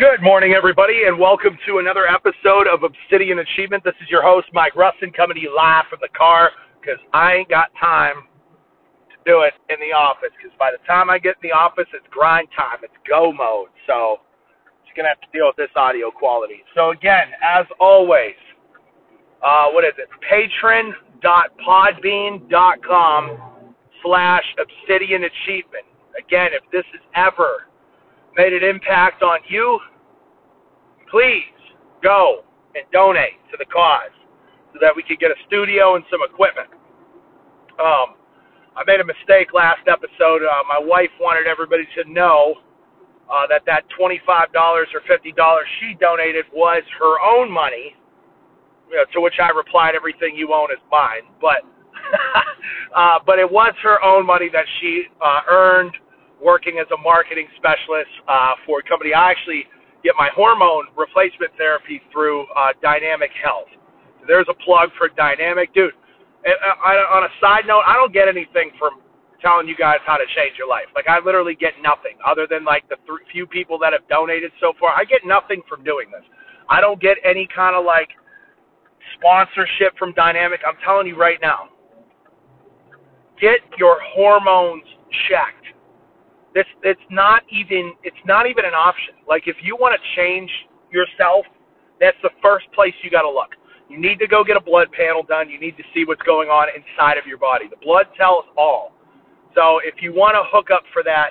Good morning, everybody, and welcome to another episode of Obsidian Achievement. This is your host, Mike Rustin, coming to you live from the car because I ain't got time to do it in the office. Because by the time I get in the office, it's grind time, it's go mode. So, just gonna have to deal with this audio quality. So, again, as always, uh, what is it? Patron.podbean.com slash Obsidian Achievement. Again, if this has ever made an impact on you, please go and donate to the cause so that we can get a studio and some equipment. Um, I made a mistake last episode. Uh, my wife wanted everybody to know uh, that that $25 or $50 she donated was her own money. You know, to which I replied, "Everything you own is mine." But uh, but it was her own money that she uh, earned working as a marketing specialist uh, for a company. I actually get my hormone replacement therapy through uh, Dynamic Health. So there's a plug for Dynamic, dude. And, uh, I, on a side note, I don't get anything from telling you guys how to change your life. Like I literally get nothing other than like the th- few people that have donated so far. I get nothing from doing this. I don't get any kind of like sponsorship from Dynamic. I'm telling you right now. Get your hormones checked this it's not even it's not even an option. Like if you want to change yourself, that's the first place you got to look. You need to go get a blood panel done. You need to see what's going on inside of your body. The blood tells all. So if you want to hook up for that,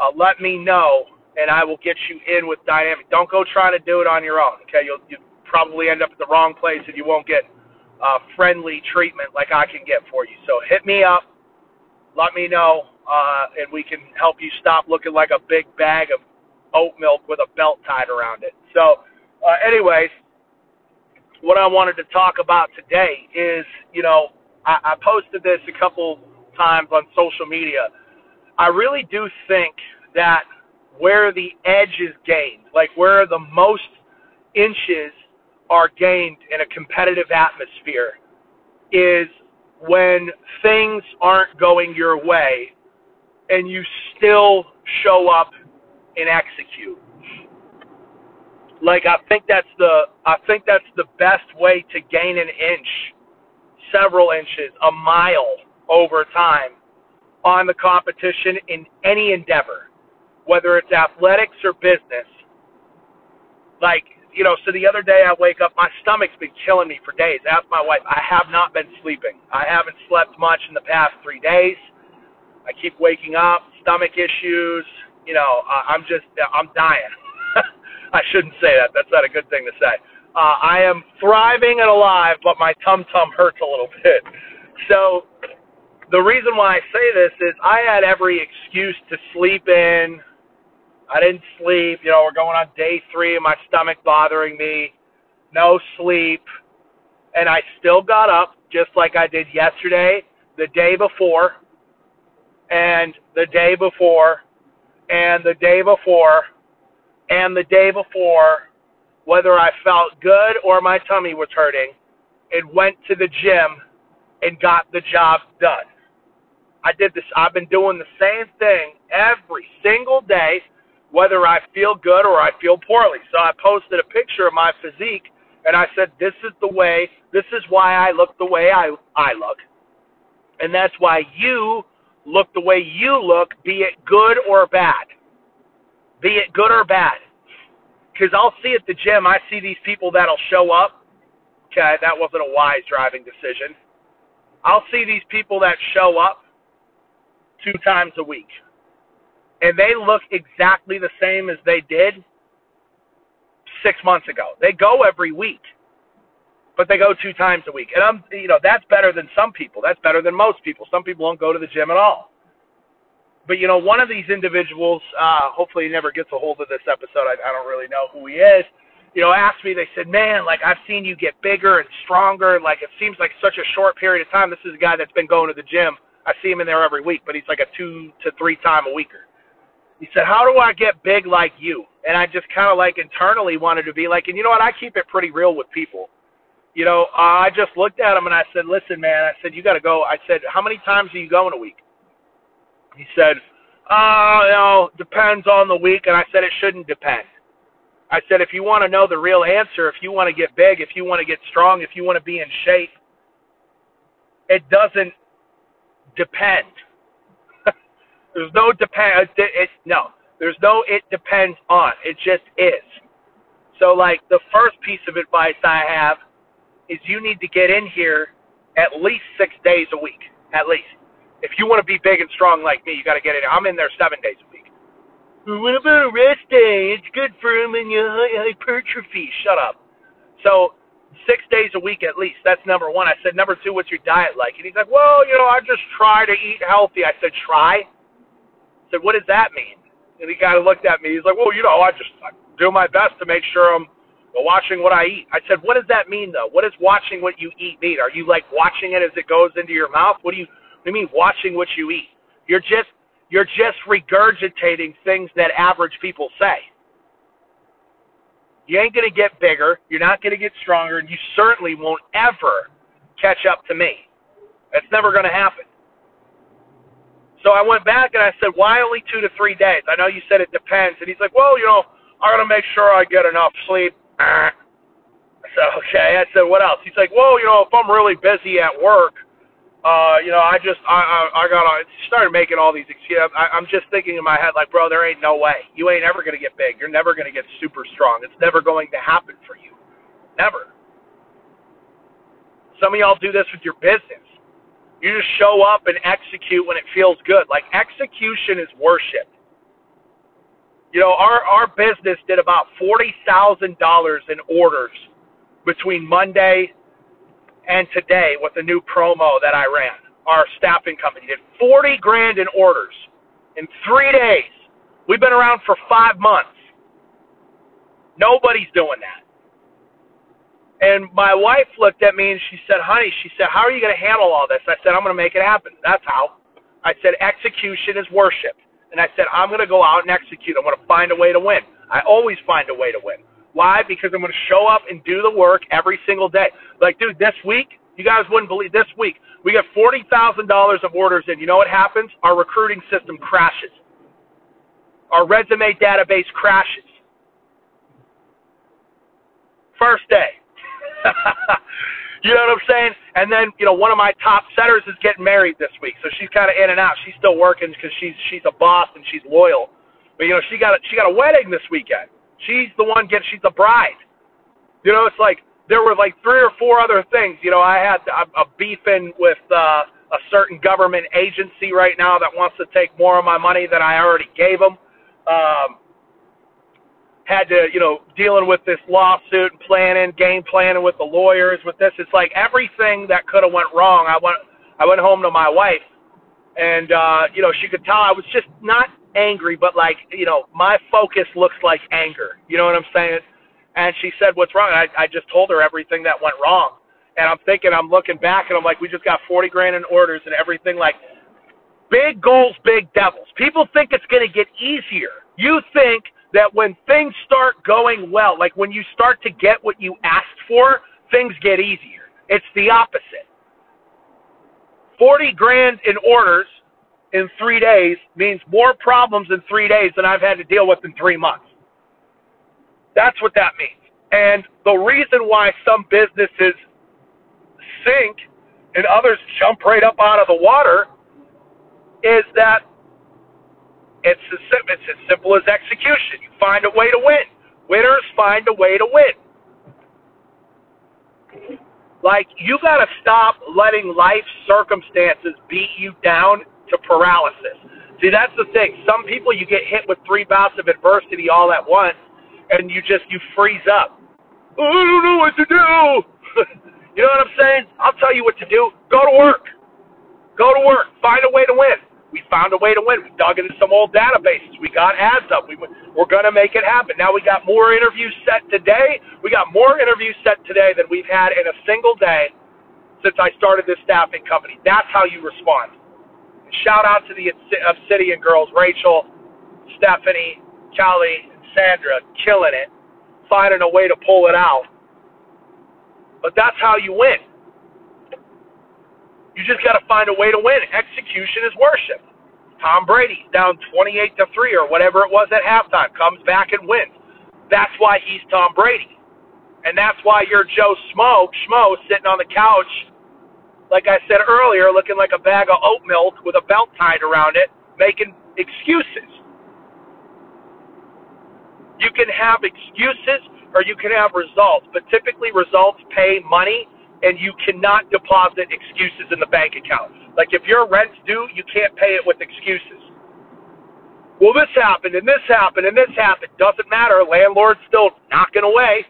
uh, let me know, and I will get you in with Dynamic. Don't go trying to do it on your own. Okay, you'll you probably end up at the wrong place, and you won't get uh, friendly treatment like I can get for you. So hit me up. Let me know uh, and we can help you stop looking like a big bag of oat milk with a belt tied around it. So, uh, anyways, what I wanted to talk about today is, you know, I, I posted this a couple times on social media. I really do think that where the edge is gained, like where the most inches are gained in a competitive atmosphere, is when things aren't going your way and you still show up and execute. Like I think that's the I think that's the best way to gain an inch, several inches, a mile over time on the competition in any endeavor, whether it's athletics or business. Like, you know, so the other day I wake up, my stomach's been killing me for days. Ask my wife. I have not been sleeping. I haven't slept much in the past three days. I keep waking up, stomach issues. You know, uh, I'm just, I'm dying. I shouldn't say that. That's not a good thing to say. Uh, I am thriving and alive, but my tum tum hurts a little bit. So the reason why I say this is I had every excuse to sleep in. I didn't sleep. You know, we're going on day three of my stomach bothering me. No sleep. And I still got up just like I did yesterday, the day before, and the day before and the day before and the day before, whether I felt good or my tummy was hurting, and went to the gym and got the job done. I did this, I've been doing the same thing every single day, whether I feel good or I feel poorly. So I posted a picture of my physique and I said, This is the way, this is why I look the way I, I look. And that's why you look the way you look, be it good or bad. Be it good or bad. Because I'll see at the gym, I see these people that'll show up. Okay, that wasn't a wise driving decision. I'll see these people that show up two times a week. And they look exactly the same as they did six months ago. They go every week but they go two times a week. And I'm, you know, that's better than some people. That's better than most people. Some people don't go to the gym at all. But you know, one of these individuals, uh, hopefully he never gets a hold of this episode. I, I don't really know who he is. You know, asked me. They said, "Man, like I've seen you get bigger and stronger. Like it seems like such a short period of time. This is a guy that's been going to the gym. I see him in there every week, but he's like a two to three time a weeker." He said, "How do I get big like you?" And I just kind of like internally wanted to be like, and you know what? I keep it pretty real with people you know, I just looked at him and I said, "Listen, man," I said, "You got to go." I said, "How many times are you going a week?" He said, "Uh, you know, depends on the week." And I said, "It shouldn't depend." I said, if you want to know the real answer, if you want to get big, if you want to get strong, if you want to be in shape, it doesn't depend. There's no depend. It, it, no, there's no it depends on. It just is. So, like, the first piece of advice I have is you need to get in here at least six days a week, at least. If you want to be big and strong like me, you got to get in. I'm in there seven days a week. What about a rest day? It's good for him and your hypertrophy. Shut up. So six days a week at least. That's number one. I said, number two, what's your diet like? And he's like, well, you know, I just try to eat healthy. I said, try? Said, what does that mean? And he kind of looked at me. He's like, well, you know, I just I do my best to make sure I'm watching what I eat. I said, what does that mean, though? What does watching what you eat mean? Are you like watching it as it goes into your mouth? What do you, what do you mean watching what you eat? You're just you're just regurgitating things that average people say. You ain't to get bigger. You're not to get stronger. And you certainly won't ever catch up to me. That's never to happen. So I went back and I said, why only two to three days? I know you said it depends. And he's like, well, you know, I got to make sure I get enough sleep. I said, okay. I said, what else? He's like, well, you know, if I'm really busy at work – uh, you know, I just I I, I got on started making all these excuses. I, I'm just thinking in my head like, bro, there ain't no way. You ain't ever gonna get big. You're never gonna get super strong. It's never going to happen for you. Never. Some of y'all do this with your business. You just show up and execute when it feels good. Like execution is worship. You know, our our business did about forty thousand dollars in orders between Monday and today with the new promo that I ran. Our staffing company did 40 grand in orders in three days. We've been around for five months. Nobody's doing that. And my wife looked at me and she said, Honey, she said, How are you going to handle all this? I said, I'm going to make it happen. That's how. I said, Execution is worship. And I said, I'm going to go out and execute. I'm going to find a way to win. I always find a way to win. Why? Because I'm going to show up and do the work every single day. Like, dude, this week, you guys wouldn't believe this week, we got $40,000 of orders in. You know what happens? Our recruiting system crashes. Our resume database crashes. First day. you know what I'm saying? And then, you know, one of my top setters is getting married this week, so she's kind of in and out. She's still working because she's she's a boss and she's loyal. But you know, she got a, she got a wedding this weekend. She's the one getting, she's the bride. You know, it's like there were like three or four other things. You know, I had a, a beefing with uh, a certain government agency right now that wants to take more of my money than I already gave them. Um, had to, you know, dealing with this lawsuit and planning, game planning with the lawyers with this. It's like everything that could have went wrong. I went, I went home to my wife, and uh, you know, she could tell I was just not angry, but like, you know, my focus looks like anger. You know what I'm saying? And she said, "What's wrong?" I, I just told her everything that went wrong. And I'm thinking, I'm looking back, and I'm like, we just got 40 grand in orders and everything. Like, big goals, big devils. People think it's going to get easier. You think that when things start going well, like when you start to get what you asked for, things get easier. It's the opposite. 40 grand in orders in three days means more problems in three days than I've had to deal with in three months. That's what that means. And the reason why some businesses sink and others jump right up out of the water is that it's as, it's as simple as execution. You find a way to win. Winners find a way to win. Like, you got to stop letting life circumstances beat you down to paralysis. See, that's the thing. Some people you get hit with three bouts of adversity all at once, and you just you freeze up. Oh, I don't know what to do. you know what I'm saying? I'll tell you what to do. Go to work. Go to work. Find a way to win. We found a way to win. We dug into some old databases. We got ads up. We, we're going to make it happen. Now we got more interviews set today. We got more interviews set today than we've had in a single day since I started this staffing company. That's how you respond. Shout out to the Obsidian girls, Rachel, Stephanie, Kelly, and Sandra, killing it, finding a way to pull it out. But that's how you win. You just got to find a way to win. Execution is worship. Tom Brady down 28 to 3 or whatever it was at halftime comes back and wins. That's why he's Tom Brady. And that's why you're Joe Schmo, Schmo sitting on the couch, like I said earlier, looking like a bag of oat milk with a belt tied around it, making excuses. You can have excuses or you can have results, but typically results pay money and you cannot deposit excuses in the bank account. Like if your rent's due, you can't pay it with excuses. Well, this happened and this happened and this happened. Doesn't matter. Landlord's still knocking away.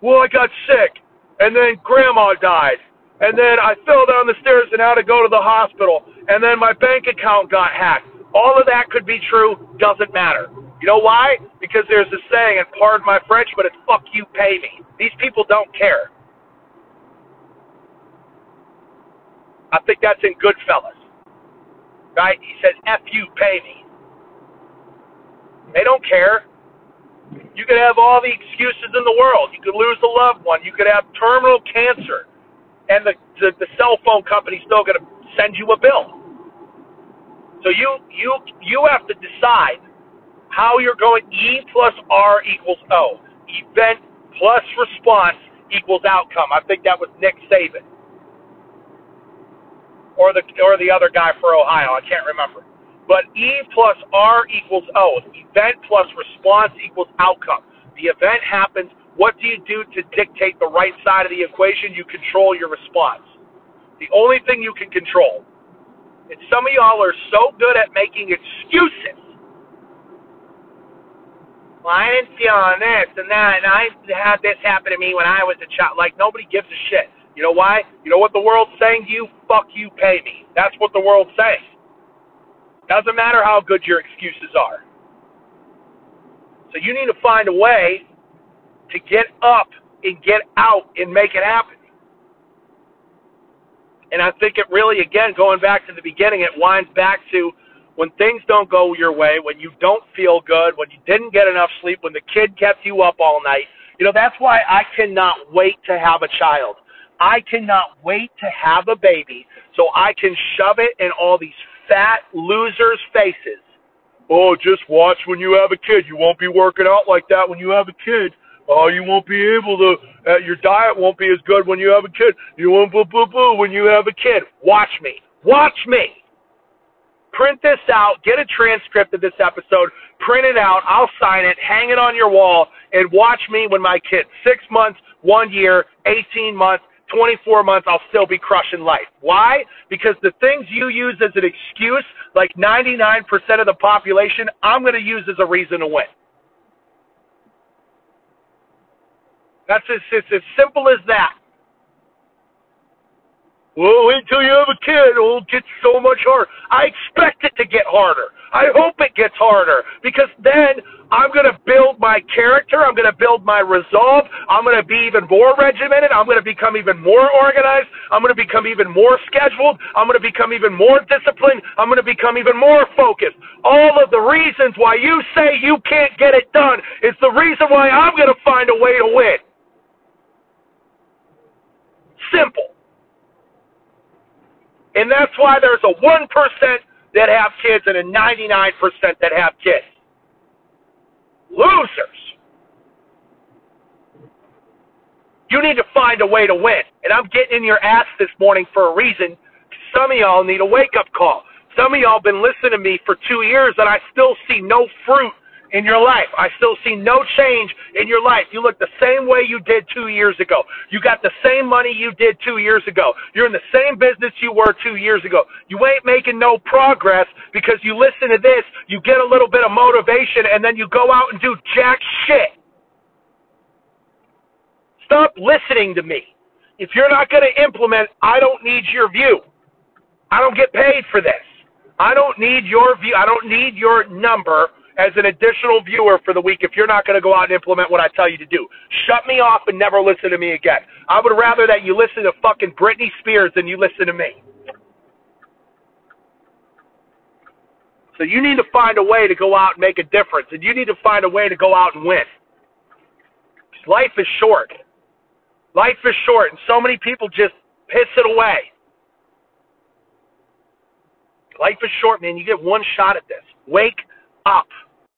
Well, I got sick and then grandma died. And then I fell down the stairs and had to go to the hospital. And then my bank account got hacked. All of that could be true. Doesn't matter. You know why? Because there's a saying, and pardon my French, but it's fuck you, pay me. These people don't care. I think that's in Goodfellas. Right? He says, F you, pay me. They don't care. You could have all the excuses in the world. You could lose a loved one. You could have terminal cancer. And the, the, the cell phone company's still going to send you a bill. So you, you, you have to decide how you're going. E plus R equals O. Event plus response equals outcome. I think that was Nick Saban or the or the other guy for Ohio. I can't remember. But E plus R equals O. Event plus response equals outcome. The event happens. What do you do to dictate the right side of the equation? You control your response. The only thing you can control. And some of y'all are so good at making excuses. Well, I didn't feel on this and that, and I had this happen to me when I was a child. Like, nobody gives a shit. You know why? You know what the world's saying to you? Fuck you, pay me. That's what the world's saying. Doesn't matter how good your excuses are. So you need to find a way to get up and get out and make it happen. And I think it really, again, going back to the beginning, it winds back to when things don't go your way, when you don't feel good, when you didn't get enough sleep, when the kid kept you up all night. You know, that's why I cannot wait to have a child. I cannot wait to have a baby so I can shove it in all these fat losers' faces. Oh, just watch when you have a kid. You won't be working out like that when you have a kid. Oh, you won't be able to. Uh, your diet won't be as good when you have a kid. You won't boo boo boo when you have a kid. Watch me. Watch me. Print this out. Get a transcript of this episode. Print it out. I'll sign it. Hang it on your wall, and watch me when my kid six months, one year, eighteen months, 24 months, I'll still be crushing life. Why? Because the things you use as an excuse, like 99% of the population, I'm going to use as a reason to win. That's as, it's as simple as that. Well, wait till you have a kid. It'll get so much harder. I expect it to get harder. I hope it gets harder because then I'm going to build my character. I'm going to build my resolve. I'm going to be even more regimented. I'm going to become even more organized. I'm going to become even more scheduled. I'm going to become even more disciplined. I'm going to become even more focused. All of the reasons why you say you can't get it done is the reason why I'm going to find a way to win. Simple. And that's why there's a 1% that have kids and a 99% that have kids. Losers. You need to find a way to win. And I'm getting in your ass this morning for a reason. Some of y'all need a wake up call. Some of y'all been listening to me for two years and I still see no fruit in your life. I still see no change in your life. You look the same way you did two years ago. You got the same money you did two years ago. You're in the same business you were two years ago. You ain't making no progress because you listen to this, you get a little bit of motivation, and then you go out and do jack shit. Stop listening to me. If you're not going to implement, I don't need your view. I don't get paid for this. I don't need your view. I don't need your number as an additional viewer for the week if you're not going to go out and implement what I tell you to do. Shut me off and never listen to me again. I would rather that you listen to fucking Britney Spears than you listen to me. So you need to find a way to go out and make a difference, and you need to find a way to go out and win. Life is short. Life is short, and so many people just piss it away. Life is short, man. You get one shot at this. Wake up.